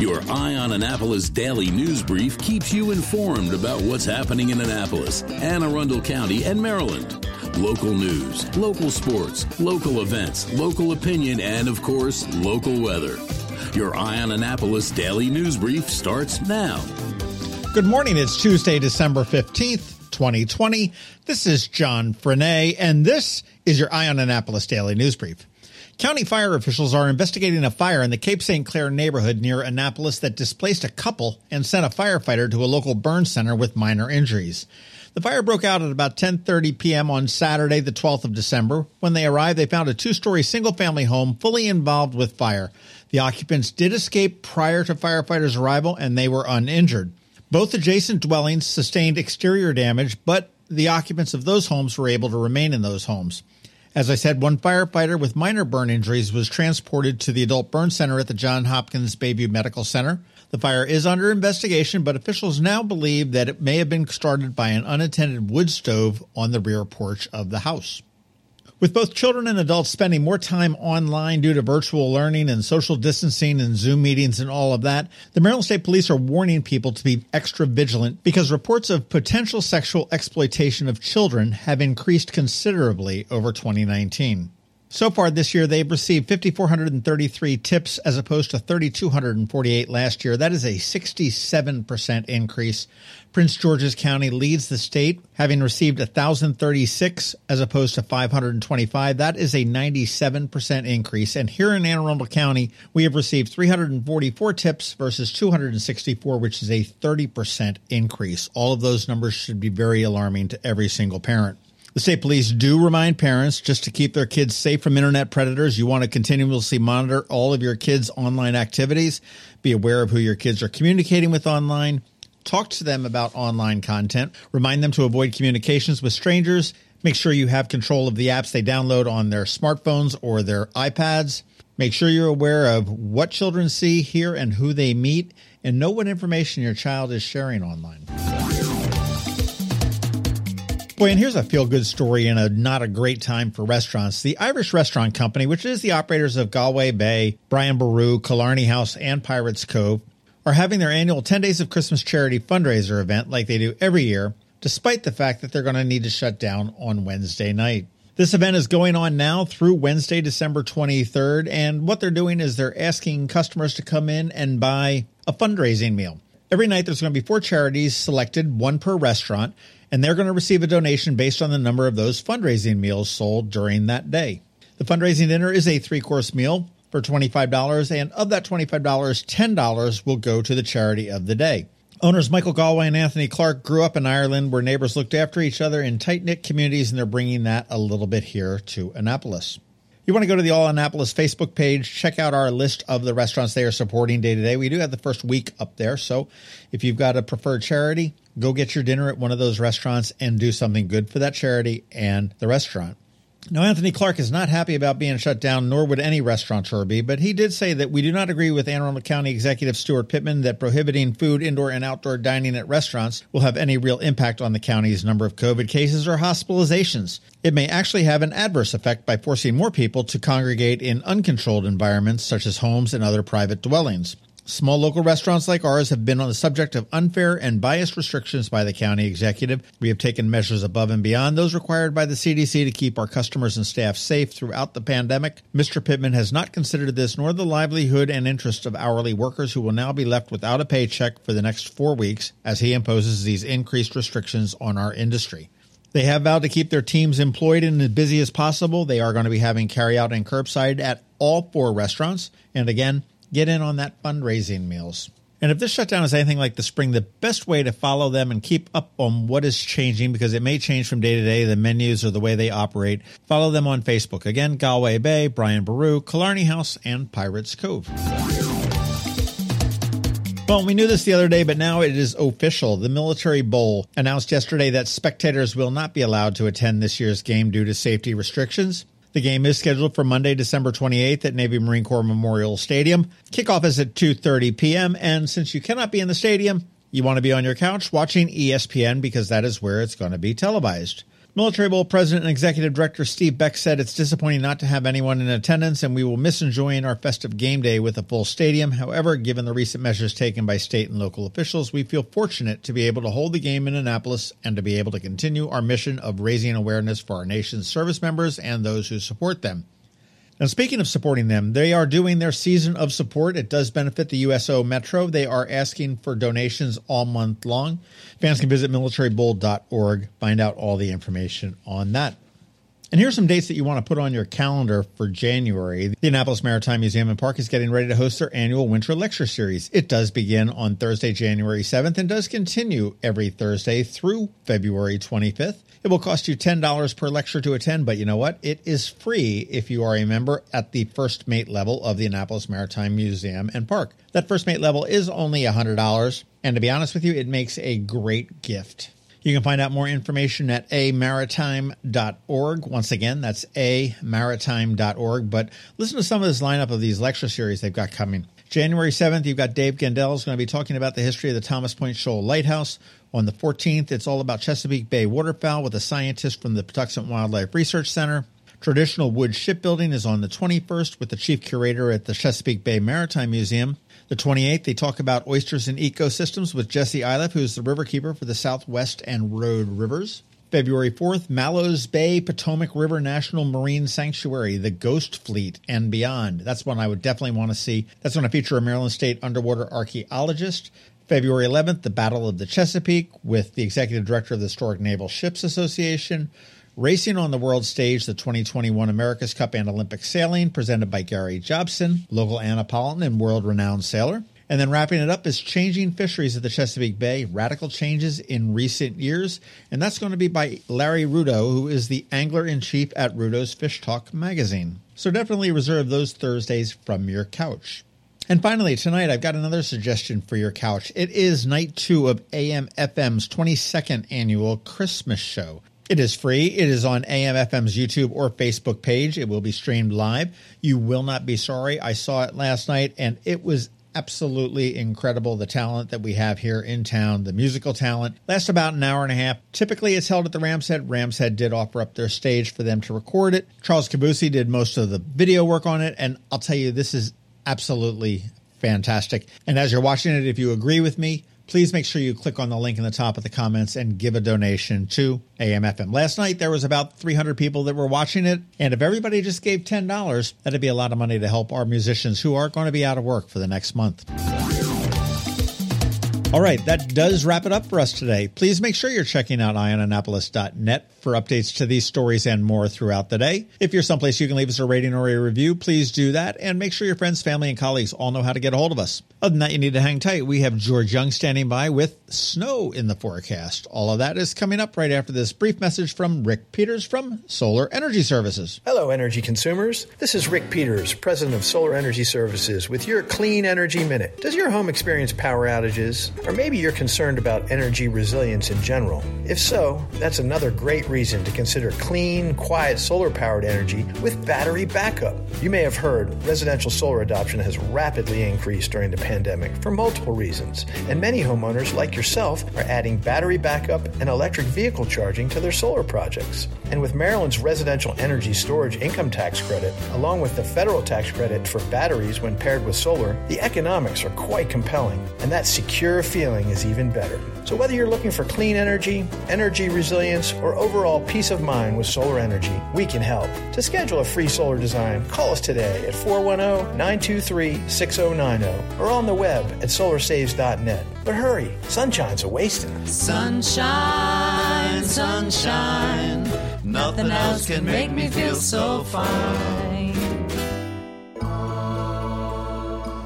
Your Eye on Annapolis daily news brief keeps you informed about what's happening in Annapolis, Anne Arundel County, and Maryland. Local news, local sports, local events, local opinion, and of course, local weather. Your Eye on Annapolis daily news brief starts now. Good morning. It's Tuesday, December 15th, 2020. This is John Frenaye, and this is your Eye on Annapolis daily news brief. County fire officials are investigating a fire in the Cape St. Claire neighborhood near Annapolis that displaced a couple and sent a firefighter to a local burn center with minor injuries. The fire broke out at about 10:30 p.m. on Saturday, the 12th of December. When they arrived, they found a two-story single-family home fully involved with fire. The occupants did escape prior to firefighters' arrival and they were uninjured. Both adjacent dwellings sustained exterior damage, but the occupants of those homes were able to remain in those homes. As I said, one firefighter with minor burn injuries was transported to the adult burn center at the John Hopkins Bayview Medical Center. The fire is under investigation, but officials now believe that it may have been started by an unattended wood stove on the rear porch of the house. With both children and adults spending more time online due to virtual learning and social distancing and Zoom meetings and all of that, the Maryland State Police are warning people to be extra vigilant because reports of potential sexual exploitation of children have increased considerably over 2019. So far this year, they've received 5,433 tips as opposed to 3,248 last year. That is a 67% increase. Prince George's County leads the state, having received 1,036 as opposed to 525. That is a 97% increase. And here in Anne Arundel County, we have received 344 tips versus 264, which is a 30% increase. All of those numbers should be very alarming to every single parent. The state police do remind parents just to keep their kids safe from internet predators. You want to continuously monitor all of your kids' online activities. Be aware of who your kids are communicating with online. Talk to them about online content. Remind them to avoid communications with strangers. Make sure you have control of the apps they download on their smartphones or their iPads. Make sure you're aware of what children see, hear, and who they meet, and know what information your child is sharing online. Boy, and here's a feel good story in a not a great time for restaurants. The Irish Restaurant Company, which is the operators of Galway Bay, Brian Boru, Killarney House, and Pirates Cove, are having their annual 10 Days of Christmas charity fundraiser event like they do every year, despite the fact that they're going to need to shut down on Wednesday night. This event is going on now through Wednesday, December 23rd, and what they're doing is they're asking customers to come in and buy a fundraising meal. Every night there's going to be four charities selected, one per restaurant, and they're going to receive a donation based on the number of those fundraising meals sold during that day. The fundraising dinner is a three course meal for $25, and of that $25, $10 will go to the charity of the day. Owners Michael Galway and Anthony Clark grew up in Ireland where neighbors looked after each other in tight knit communities, and they're bringing that a little bit here to Annapolis. You want to go to the All Annapolis Facebook page, check out our list of the restaurants they are supporting day to day. We do have the first week up there. So if you've got a preferred charity, go get your dinner at one of those restaurants and do something good for that charity and the restaurant. Now, Anthony Clark is not happy about being shut down, nor would any restaurateur be, but he did say that we do not agree with Anne Arundel County Executive Steuart Pittman that prohibiting food, indoor, and outdoor dining at restaurants will have any real impact on the county's number of COVID cases or hospitalizations. It may actually have an adverse effect by forcing more people to congregate in uncontrolled environments such as homes and other private dwellings. Small local restaurants like ours have been on the subject of unfair and biased restrictions by the county executive. We have taken measures above and beyond those required by the CDC to keep our customers and staff safe throughout the pandemic. Mr. Pittman has not considered this nor the livelihood and interest of hourly workers who will now be left without a paycheck for the next four weeks as he imposes these increased restrictions on our industry. They have vowed to keep their teams employed and as busy as possible. They are going to be having carryout and curbside at all four restaurants. And again, get in on that fundraising meals. And if this shutdown is anything like the spring, the best way to follow them and keep up on what is changing, because it may change from day to day, the menus or the way they operate, follow them on Facebook. Again, Galway Bay, Brian Boru, Killarney House, and Pirates Cove. Well, we knew this the other day, but now it is official. The Military Bowl announced yesterday that spectators will not be allowed to attend this year's game due to safety restrictions. The game is scheduled for Monday, December 28th at Navy Marine Corps Memorial Stadium. Kickoff is at 2:30 p.m. and since you cannot be in the stadium, you want to be on your couch watching ESPN because that is where it's going to be televised. Military Bowl President and Executive Director Steve Beck said it's disappointing not to have anyone in attendance, and we will miss enjoying our festive game day with a full stadium. However, given the recent measures taken by state and local officials, we feel fortunate to be able to hold the game in Annapolis and to be able to continue our mission of raising awareness for our nation's service members and those who support them. Now, speaking of supporting them, they are doing their season of support. It does benefit the USO Metro. They are asking for donations all month long. Fans can visit militarybowl.org, find out all the information on that. And here's some dates that you want to put on your calendar for January. The Annapolis Maritime Museum and Park is getting ready to host their annual winter lecture series. It does begin on Thursday, January 7th, and does continue every Thursday through February 25th. It will cost you $10 per lecture to attend, but you know what? It is free if you are a member at the first mate level of the Annapolis Maritime Museum and Park. That first mate level is only $100, and to be honest with you, it makes a great gift. You can find out more information at amaritime.org. Once again, that's amaritime.org. But listen to some of this lineup of these lecture series they've got coming. January 7th, you've got Dave Gendell is going to be talking about the history of the Thomas Point Shoal Lighthouse. On the 14th, it's all about Chesapeake Bay waterfowl with a scientist from the Patuxent Wildlife Research Center. Traditional wood shipbuilding is on the 21st with the chief curator at the Chesapeake Bay Maritime Museum. The 28th, they talk about oysters and ecosystems with Jesse Iliff, who's the riverkeeper for the Southwest and Rhode Rivers. February 4th, Mallows Bay Potomac River National Marine Sanctuary, the Ghost Fleet, and beyond. That's one I would definitely want to see. That's going to feature a Maryland State underwater archaeologist. February 11th, the Battle of the Chesapeake with the executive director of the Historic Naval Ships Association. Racing on the world stage, the 2021 America's Cup and Olympic Sailing, presented by Gary Jobson, local Annapolitan and world renowned sailor. And then wrapping it up is Changing Fisheries at the Chesapeake Bay Radical Changes in Recent Years. And that's going to be by Larry Rudow, who is the angler in chief at Rudow's Fish Talk magazine. So definitely reserve those Thursdays from your couch. And finally, tonight I've got another suggestion for your couch. It is night two of AM FM's 22nd annual Christmas show. It is free. It is on AMFM's YouTube or Facebook page. It will be streamed live. You will not be sorry. I saw it last night and it was absolutely incredible the talent that we have here in town, the musical talent. Lasts about an hour and a half. Typically, it's held at the Ram's Head. Ram's Head did offer up their stage for them to record it. Charles Cabusi did most of the video work on it, and I'll tell you, this is absolutely fantastic. And as you're watching it, if you agree with me, please make sure you click on the link in the top of the comments and give a donation to AMFM. Last night there was about 300 people that were watching it, and if everybody just gave $10, that'd be a lot of money to help our musicians who are going to be out of work for the next month. All right, that does wrap it up for us today. Please make sure you're checking out eyeonannapolis.net for updates to these stories and more throughout the day. If you're someplace you can leave us a rating or a review, please do that and make sure your friends, family, and colleagues all know how to get a hold of us. Other than that, you need to hang tight. We have George Young standing by with snow in the forecast. All of that is coming up right after this brief message from Rick Peters from Solar Energy Services. Hello, energy consumers. This is Rick Peters, president of Solar Energy Services, with your Clean Energy Minute. Does your home experience power outages? Or maybe you're concerned about energy resilience in general. If so, that's another great reason to consider clean, quiet solar powered energy with battery backup. You may have heard residential solar adoption has rapidly increased during the pandemic for multiple reasons, and many homeowners like yourself are adding battery backup and electric vehicle charging to their solar projects. And with Maryland's residential energy storage income tax credit, along with the federal tax credit for batteries when paired with solar, the economics are quite compelling, and that secure feeling is even better. So, whether you're looking for clean energy, energy resilience, or overall peace of mind with solar energy, we can help. To schedule a free solar design, call us today at 410 923 6090 or on the web at solarsaves.net. But hurry, sunshine's a wasting. Sunshine, sunshine, nothing else can make me feel so fine.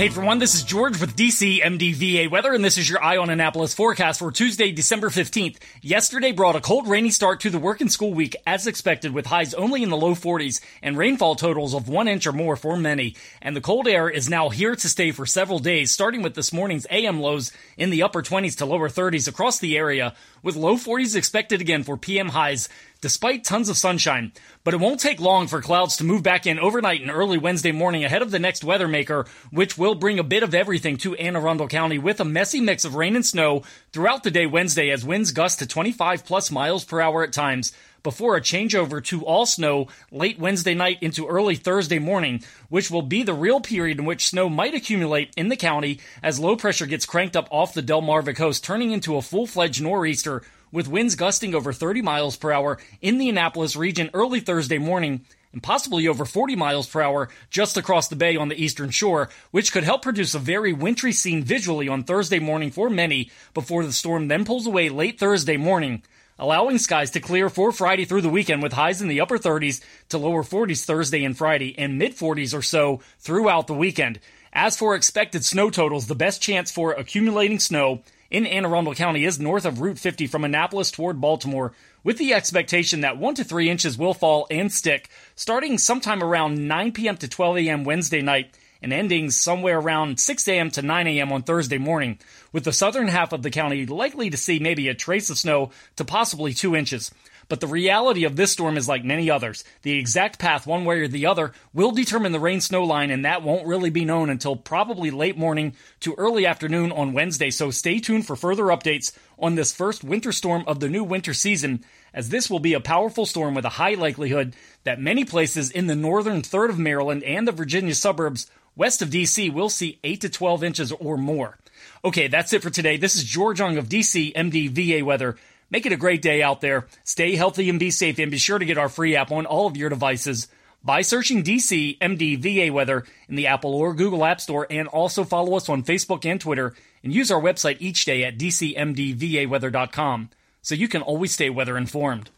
Hey everyone, this is George with DC MDVA Weather, and this is your Eye on Annapolis forecast for Tuesday, December 15th. Yesterday brought a cold, rainy start to the work and school week as expected, with highs only in the low 40s and rainfall totals of one inch or more for many. And the cold air is now here to stay for several days, starting with this morning's AM lows in the upper 20s to lower 30s across the area, with low 40s expected again for PM highs despite tons of sunshine. But it won't take long for clouds to move back in overnight and early Wednesday morning ahead of the next weather maker, which will bring a bit of everything to Anne Arundel County with a messy mix of rain and snow throughout the day Wednesday as winds gust to 25 plus miles per hour at times before a changeover to all snow late Wednesday night into early Thursday morning, which will be the real period in which snow might accumulate in the county as low pressure gets cranked up off the Delmarva coast, turning into a full fledged nor'easter with winds gusting over 30 miles per hour in the Annapolis region early Thursday morning and possibly over 40 miles per hour just across the bay on the eastern shore, which could help produce a very wintry scene visually on Thursday morning for many before the storm then pulls away late Thursday morning, allowing skies to clear for Friday through the weekend with highs in the upper 30s to lower 40s Thursday and Friday and mid 40s or so throughout the weekend. As for expected snow totals, the best chance for accumulating snow in Anne Arundel County is north of Route 50 from Annapolis toward Baltimore, with the expectation that 1 to 3 inches will fall and stick starting sometime around 9 p.m. to 12 a.m. Wednesday night and ending somewhere around 6 a.m. to 9 a.m. on Thursday morning, with the southern half of the county likely to see maybe a trace of snow to possibly 2 inches. But the reality of this storm is like many others. The exact path, one way or the other, will determine the rain snow line, and that won't really be known until probably late morning to early afternoon on Wednesday. So stay tuned for further updates on this first winter storm of the new winter season, as this will be a powerful storm with a high likelihood that many places in the northern third of Maryland and the Virginia suburbs west of DC will see 8 to 12 inches or more. Okay, that's it for today. This is George Young of DC MDVA Weather. Make it a great day out there. Stay healthy and be safe, and be sure to get our free app on all of your devices by searching DC MDVA Weather in the Apple or Google App Store, and also follow us on Facebook and Twitter, and use our website each day at DCMDVAweather.com so you can always stay weather informed.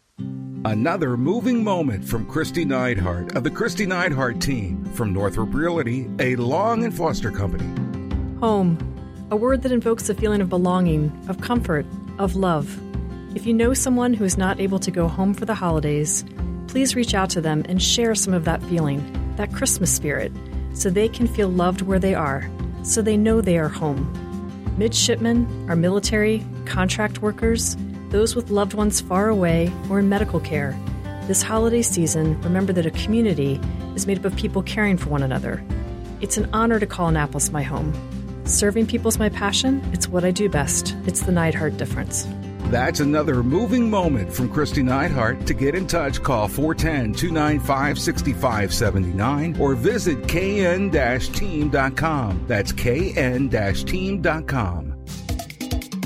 Another moving moment from Kristi Neidhardt of the Kristi Neidhardt team from Northrop Realty, a Long and Foster company. Home, a word that invokes a feeling of belonging, of comfort, of love. If you know someone who is not able to go home for the holidays, please reach out to them and share some of that feeling, that Christmas spirit, so they can feel loved where they are, so they know they are home. Midshipmen, our military, contract workers, those with loved ones far away or in medical care. This holiday season, remember that a community is made up of people caring for one another. It's an honor to call Annapolis my home. Serving people's my passion, it's what I do best. It's the Neidhardt difference. That's another moving moment from Kristi Neidhardt. To get in touch, call 410 295 6579 or visit kn team.com. That's kn team.com.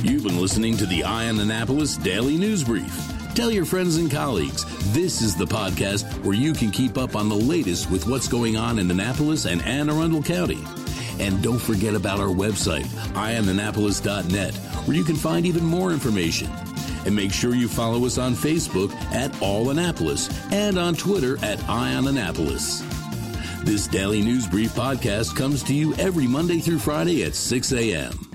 You've been listening to the Eye on Annapolis Daily News Brief. Tell your friends and colleagues this is the podcast where you can keep up on the latest with what's going on in Annapolis and Anne Arundel County. And don't forget about our website, eyeonannapolis.net, where you can find even more information. And make sure you follow us on Facebook at All Annapolis and on Twitter at Eye on Annapolis. This daily news brief podcast comes to you every Monday through Friday at 6 a.m.